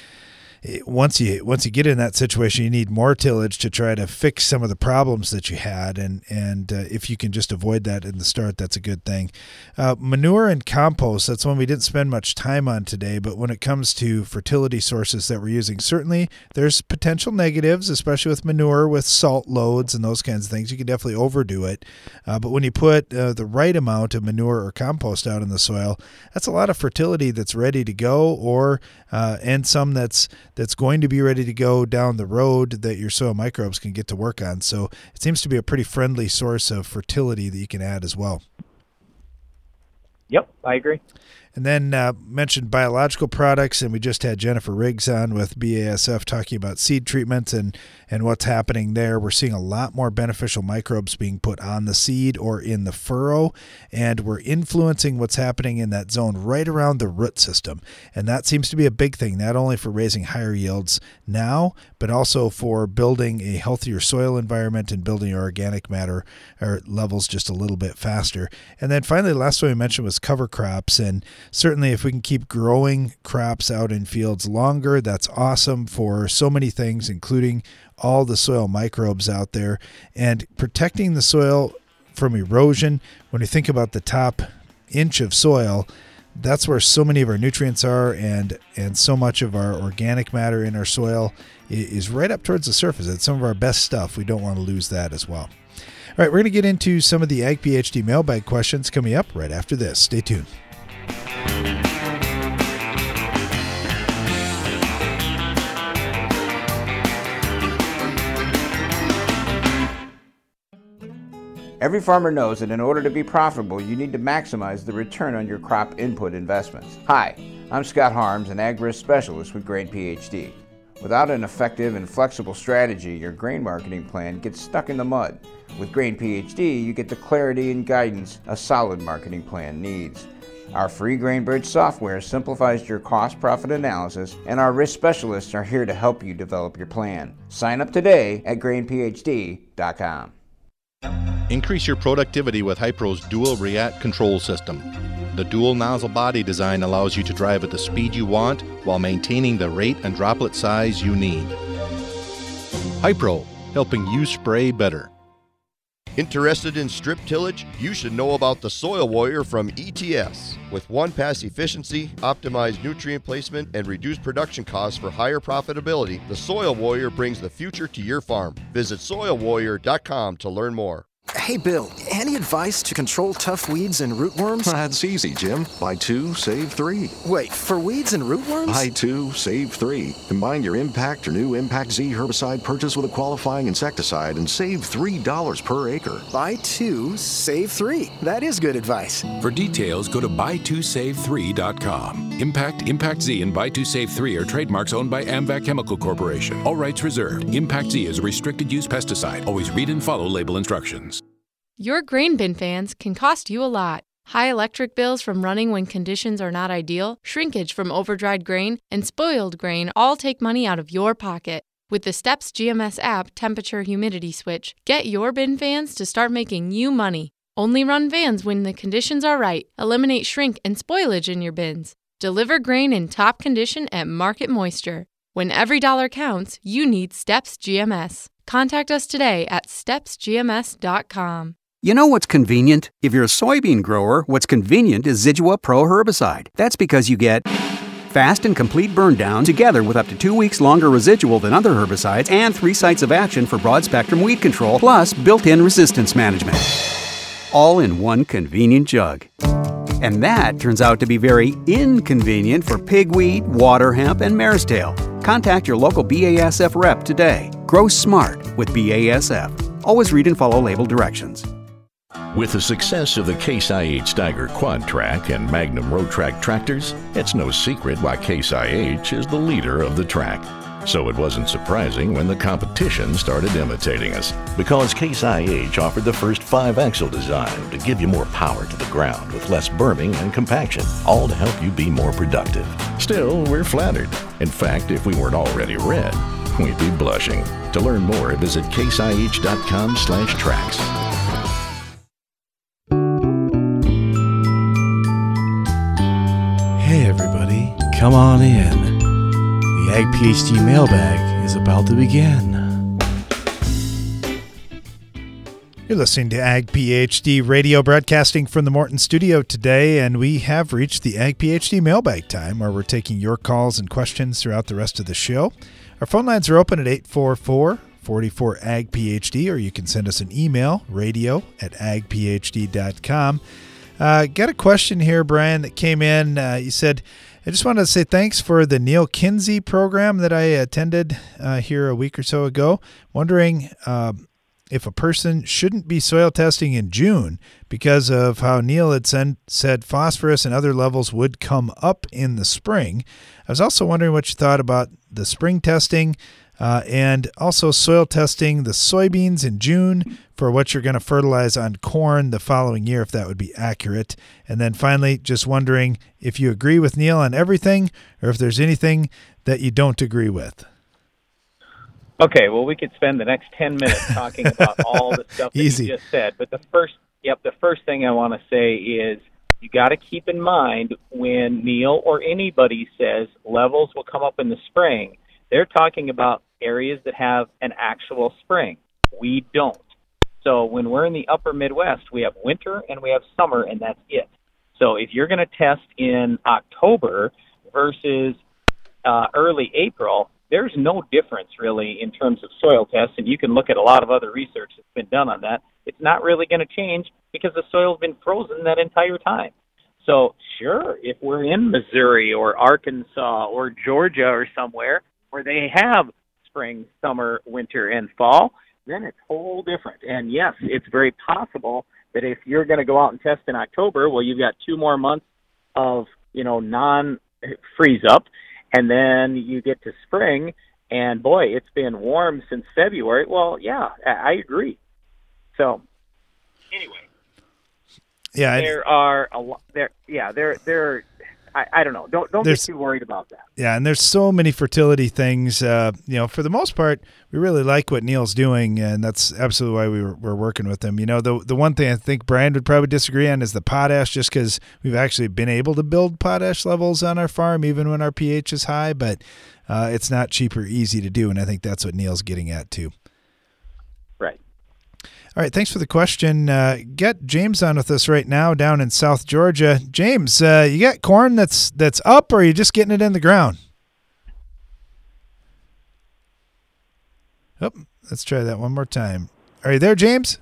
once you once you get in that situation, you need more tillage to try to fix some of the problems that you had, and and uh, if you can just avoid that in the start, that's a good thing. Uh, manure and compost, that's one we didn't spend much time on today, but when it comes to fertility sources that we're using, certainly there's potential negatives, especially with manure, with salt loads and those kinds of things. You can definitely overdo it, uh, but when you put uh, the right amount of manure or compost out in the soil, that's a lot of fertility that's ready to go, or uh, and some that's that's going to be ready to go down the road that your soil microbes can get to work on. So it seems to be a pretty friendly source of fertility that you can add as well. Yep, I agree. And then uh, mentioned biological products, and we just had Jennifer Riggs on with BASF talking about seed treatments and, and what's happening there. We're seeing a lot more beneficial microbes being put on the seed or in the furrow, and we're influencing what's happening in that zone right around the root system. And that seems to be a big thing, not only for raising higher yields now, but also for building a healthier soil environment and building organic matter or levels just a little bit faster. And then finally, the last one we mentioned was cover crops. And certainly, if we can keep growing crops out in fields longer, that's awesome for so many things, including all the soil microbes out there and protecting the soil from erosion. When you think about the top inch of soil, that's where so many of our nutrients are and and so much of our organic matter in our soil is right up towards the surface it's some of our best stuff we don't want to lose that as well right we're going to get into some of the ag phd mailbag questions coming up right after this stay tuned Every farmer knows that in order to be profitable, you need to maximize the return on your crop input investments. Hi, I'm Scott Harms, an ag risk specialist with Grain PhD. Without an effective and flexible strategy, your grain marketing plan gets stuck in the mud. With Grain PhD, you get the clarity and guidance a solid marketing plan needs. Our free GrainBridge software simplifies your cost profit analysis, and our risk specialists are here to help you develop your plan. Sign up today at grainphd.com. Increase your productivity with Hypro's dual react control system. The dual nozzle body design allows you to drive at the speed you want while maintaining the rate and droplet size you need. Hypro, helping you spray better. Interested in strip tillage? You should know about the Soil Warrior from ETS. With one pass efficiency, optimized nutrient placement, and reduced production costs for higher profitability, the Soil Warrior brings the future to your farm. Visit soilwarrior.com to learn more. Hey, Bill, any advice to control tough weeds and rootworms? That's easy, Jim. Buy two, save three. Wait, for weeds and rootworms? Buy two, save three. Combine your Impact or new Impact Z herbicide purchase with a qualifying insecticide and save $3 per acre. Buy two, save three. That is good advice. For details, go to buy2save3.com. Impact, Impact Z, and Buy 2 Save 3 are trademarks owned by Amvac Chemical Corporation. All rights reserved. Impact Z is a restricted use pesticide. Always read and follow label instructions. Your grain bin fans can cost you a lot. High electric bills from running when conditions are not ideal, shrinkage from overdried grain, and spoiled grain all take money out of your pocket. With the STEPS GMS app temperature humidity switch, get your bin fans to start making you money. Only run fans when the conditions are right. Eliminate shrink and spoilage in your bins. Deliver grain in top condition at market moisture. When every dollar counts, you need STEPS GMS. Contact us today at stepsgms.com. You know what's convenient? If you're a soybean grower, what's convenient is Zidua Pro herbicide. That's because you get fast and complete burn down together with up to two weeks longer residual than other herbicides and three sites of action for broad spectrum weed control, plus built in resistance management. All in one convenient jug. And that turns out to be very inconvenient for pigweed, water hemp, and mare's tail. Contact your local BASF rep today. Grow smart with BASF. Always read and follow label directions. With the success of the Case IH Steiger Quad Track and Magnum Road Track tractors, it's no secret why Case IH is the leader of the track. So it wasn't surprising when the competition started imitating us, because Case IH offered the first five axle design to give you more power to the ground with less berming and compaction, all to help you be more productive. Still, we're flattered. In fact, if we weren't already red, we'd be blushing. To learn more, visit caseih.com slash tracks. Come on in. The Ag PhD mailbag is about to begin. You're listening to Ag PhD radio broadcasting from the Morton studio today, and we have reached the Ag PhD mailbag time where we're taking your calls and questions throughout the rest of the show. Our phone lines are open at 844 44 Ag PhD, or you can send us an email, radio at agphd.com. Uh, got a question here, Brian, that came in. Uh, you said, I just wanted to say thanks for the Neal Kinsey program that I attended uh, here a week or so ago. Wondering uh, if a person shouldn't be soil testing in June because of how Neil had said phosphorus and other levels would come up in the spring. I was also wondering what you thought about the spring testing uh, and also soil testing the soybeans in June for what you're going to fertilize on corn the following year, if that would be accurate. And then finally, just wondering if you agree with Neal on everything or if there's anything that you don't agree with. Okay, well, we could spend the next 10 minutes talking about all the stuff that Easy. you just said. But the first, yep, the first thing I want to say is you got to keep in mind when Neal or anybody says levels will come up in the spring, they're talking about areas that have an actual spring. We don't. So when we're in the upper Midwest, we have winter and we have summer, and that's it. So if you're going to test in October versus uh, early April, there's no difference really in terms of soil tests, and you can look at a lot of other research that's been done on that. It's not really going to change because the soil's been frozen that entire time. So sure, if we're in Missouri or Arkansas or Georgia or somewhere where they have spring, summer, winter, and fall, then it's whole different. And yes, it's very possible that if you're going to go out and test in October, well, you've got two more months of you know non freeze up, and then you get to spring, and boy, it's been warm since February. Well, yeah, I I agree. So anyway, Yeah, I- there are a lot. There, yeah, there, there. I, I don't know. Don't don't There's- get too worried about that. Yeah, and there's so many fertility things. Uh, you know, for the most part, we really like what Neal's doing, and that's absolutely why we were, we're working with him. You know, the the one thing I think Brian would probably disagree on is the potash, just because we've actually been able to build potash levels on our farm, even when our pH is high. But uh, it's not cheap or easy to do, and I think that's what Neal's getting at too. All right, thanks for the question. Uh, get James on with us right now down in South Georgia. James, uh, you got corn that's that's up, or are you just getting it in the ground? Oh, let's try that one more time. Are you there, James?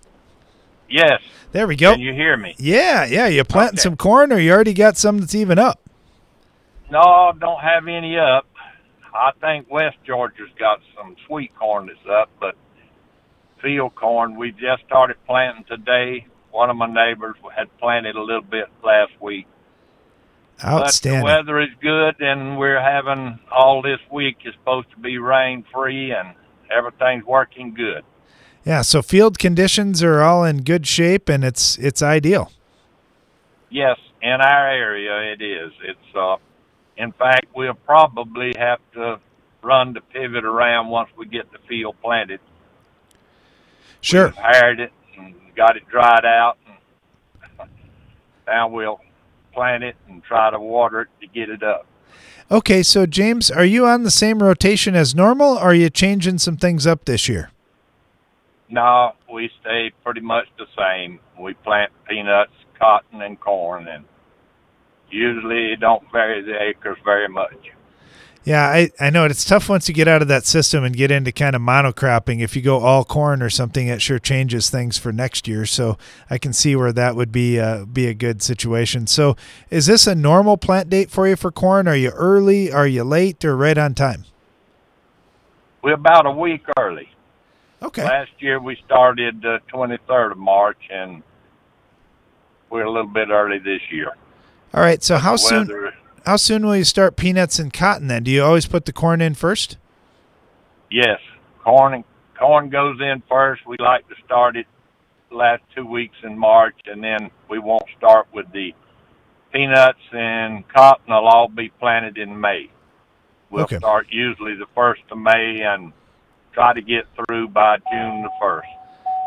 Yes. There we go. Can you hear me? Yeah, yeah. You planting some corn, or you already got some that's even up? No, don't have any up. I think West Georgia's got some sweet corn that's up, but field corn we just started planting today. One of my neighbors had planted a little bit last week. Outstanding. But the weather is good, and we're having all this week is supposed to be rain free, and everything's working good. Yeah. So field conditions are all in good shape, and it's it's ideal. Yes, in our area it is. It's uh in fact we'll probably have to run the pivot around once we get the field planted. Sure. Hired it and got it dried out and now we'll plant it and try to water it to get it up. Okay, so James, are you on the same rotation as normal, or are you changing some things up this year? No, we stay pretty much the same. We plant peanuts, cotton, and corn, and usually it don't vary the acres very much. Yeah, I, I know it's tough once you get out of that system and get into kind of monocropping. If you go all corn or something, it sure changes things for next year. So I can see where that would be uh, be a good situation. So is this a normal plant date for you for corn? Are you early? Are you late? Or right on time? We're about a week early. Okay. Last year we started the 23rd of March, and we're a little bit early this year. All right. So how soon? How soon will you start peanuts and cotton? Then do you always put the corn in first? Yes, corn and corn goes in first. We like to start it last two weeks in March, and then we won't start with the peanuts and cotton. will all be planted in May. We'll Okay. start usually the first of May and try to get through by June the first.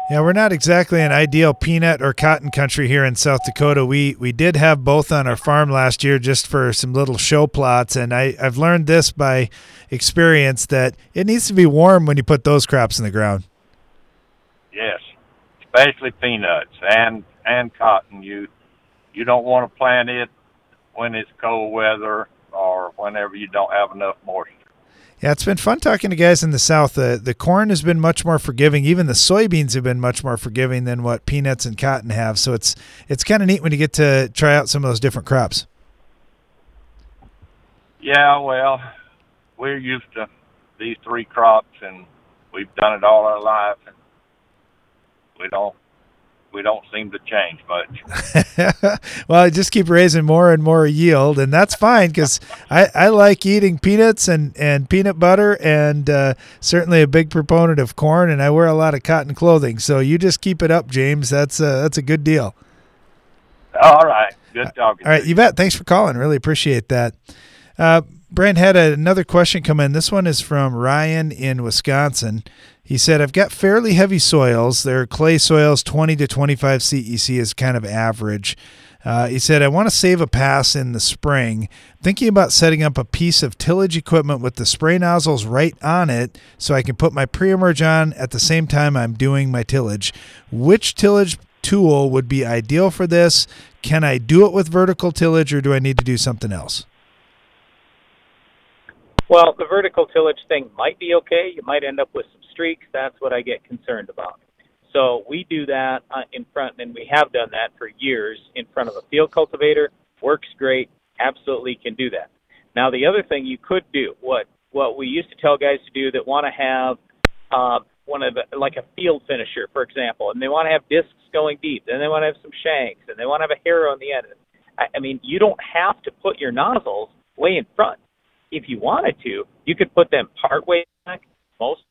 Yeah, we're not exactly an ideal peanut or cotton country here in South Dakota. We we did have both on our farm last year just for some little show plots, and I, I've learned this by experience that it needs to be warm when you put those crops in the ground. Yes, especially peanuts and and cotton. You you don't want to plant it when it's cold weather or whenever you don't have enough moisture. Yeah, it's been fun talking to guys in the South. The the corn has been much more forgiving. Even the soybeans have been much more forgiving than what peanuts and cotton have. So it's it's kind of neat when you get to try out some of those different crops. Yeah, well, we're used to these three crops, and we've done it all our life. And we don't we don't seem to change much. well, I just keep raising more and more yield, and that's fine because I, I like eating peanuts and, and peanut butter, and uh, certainly a big proponent of corn. And I wear a lot of cotton clothing, so you just keep it up, James. That's a, that's a good deal. All right, good talking. All right, you bet. Thanks for calling. Really appreciate that. Uh, Brent had a, another question come in. This one is from Ryan in Wisconsin. He said, I've got fairly heavy soils. They're clay soils, 20 to 25 CEC is kind of average. Uh, he said, I want to save a pass in the spring. Thinking about setting up a piece of tillage equipment with the spray nozzles right on it so I can put my pre emerge on at the same time I'm doing my tillage. Which tillage tool would be ideal for this? Can I do it with vertical tillage or do I need to do something else? Well, the vertical tillage thing might be okay. You might end up with some streaks. That's what I get concerned about. So we do that uh, in front, and we have done that for years in front of a field cultivator. Works great. Absolutely can do that. Now, the other thing you could do, what what we used to tell guys to do that want to have uh, one of the, like a field finisher, for example, and they want to have discs going deep, and they want to have some shanks, and they want to have a harrow on the end. I, I mean, you don't have to put your nozzles way in front. If you wanted to, you could put them part way back, most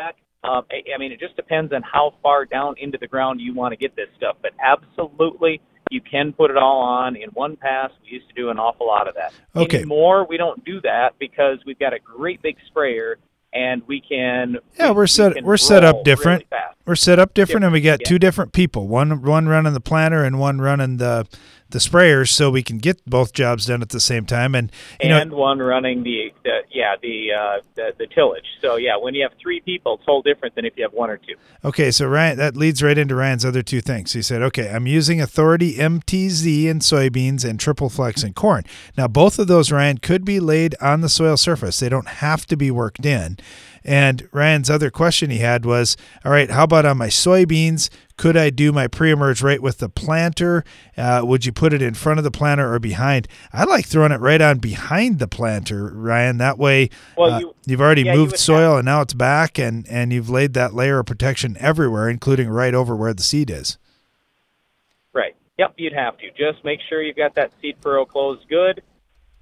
back. Um, I, I mean, it just depends on how far down into the ground you want to get this stuff. But absolutely, you can put it all on in one pass. We used to do an awful lot of that. Okay. Anymore, we don't do that because we've got a great big sprayer and we can. Yeah, we're set. can We're set up different. really we're set up different, and we got yeah. two different people. One one running the planter and one running the the sprayers, so we can get both jobs done at the same time. And you and know, one running the, the yeah the, uh, the the tillage. So yeah, when you have three people, it's whole different than if you have one or two. okay, so Ryan, that leads right into Ryan's other two things. He said, okay, I'm using Authority MTZ in soybeans and Triple Flex in corn. Now, both of those, Ryan, could be laid on the soil surface. They don't have to be worked in. And Ryan's other question he had was, all right, how about on my soybeans? Could I do my pre-emerge right with the planter? Uh, would you put it in front of the planter or behind? I like throwing it right on behind the planter, Ryan. That way, Well, uh, you- you've already yeah, moved soil and now it's back, and and you've laid that layer of protection everywhere, including right over where the seed is. Right. Yep, you'd have to. Just make sure you've got that seed furrow closed good.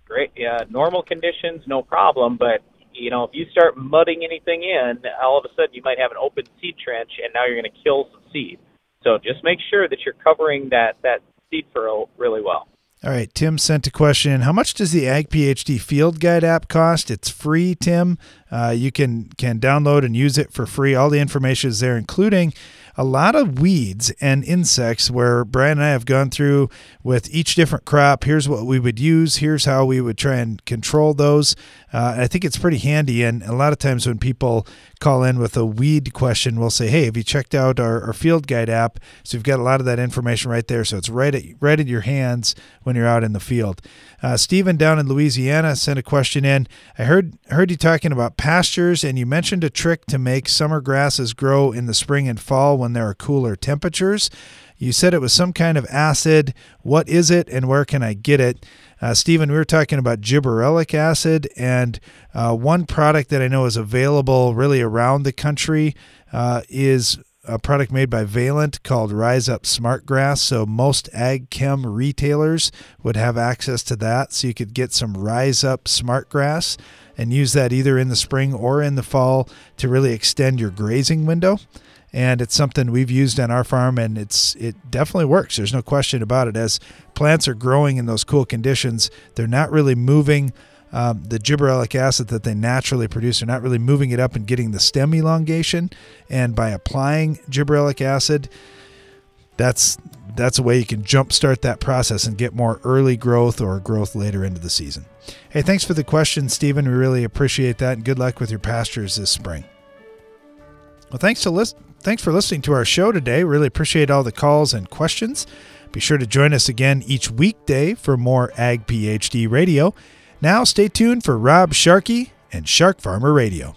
Great. Yeah, normal conditions, no problem. But you know, if you start mudding anything in, all of a sudden you might have an open seed trench, and now you're going to kill some seed. So just make sure that you're covering that that seed furrow really well. All right, Tim sent a question. How much does the Ag PhD Field Guide app cost? It's free, Tim. Uh, you can can download and use it for free. All the information is there, including a lot of weeds and insects. Where Brian and I have gone through with each different crop. Here's what we would use. Here's how we would try and control those. Uh, I think it's pretty handy. And a lot of times when people call in with a weed question, we'll say, "Hey, have you checked out our, our Field Guide app?" So you've got a lot of that information right there. So it's right at right in your hands when you're out in the field. Uh, Stephen down in Louisiana sent a question in. I heard heard you talking about pastures, and you mentioned a trick to make summer grasses grow in the spring and fall when there are cooler temperatures. You said it was some kind of acid. What is it, and where can I get it? Uh, Stephen, we were talking about gibberellic acid, and uh, one product that I know is available really around the country uh, is a product made by Valent called RyzUp SmartGrass. So most ag chem retailers would have access to that. So you could get some RyzUp SmartGrass and use that either in the spring or in the fall to really extend your grazing window. And it's something we've used on our farm, and it's it definitely works. There's no question about it. As plants are growing in those cool conditions, they're not really moving um, the gibberellic acid that they naturally produce. They're not really moving it up and getting the stem elongation. And by applying gibberellic acid, that's that's a way you can jumpstart that process and get more early growth or growth later into the season. Hey, thanks for the question, Stephen. We really appreciate that, and good luck with your pastures this spring. Well, thanks to list- thanks for listening to our show today. Really appreciate all the calls and questions. Be sure to join us again each weekday for more Ag PhD Radio. Now, stay tuned for Rob Sharkey and Shark Farmer Radio.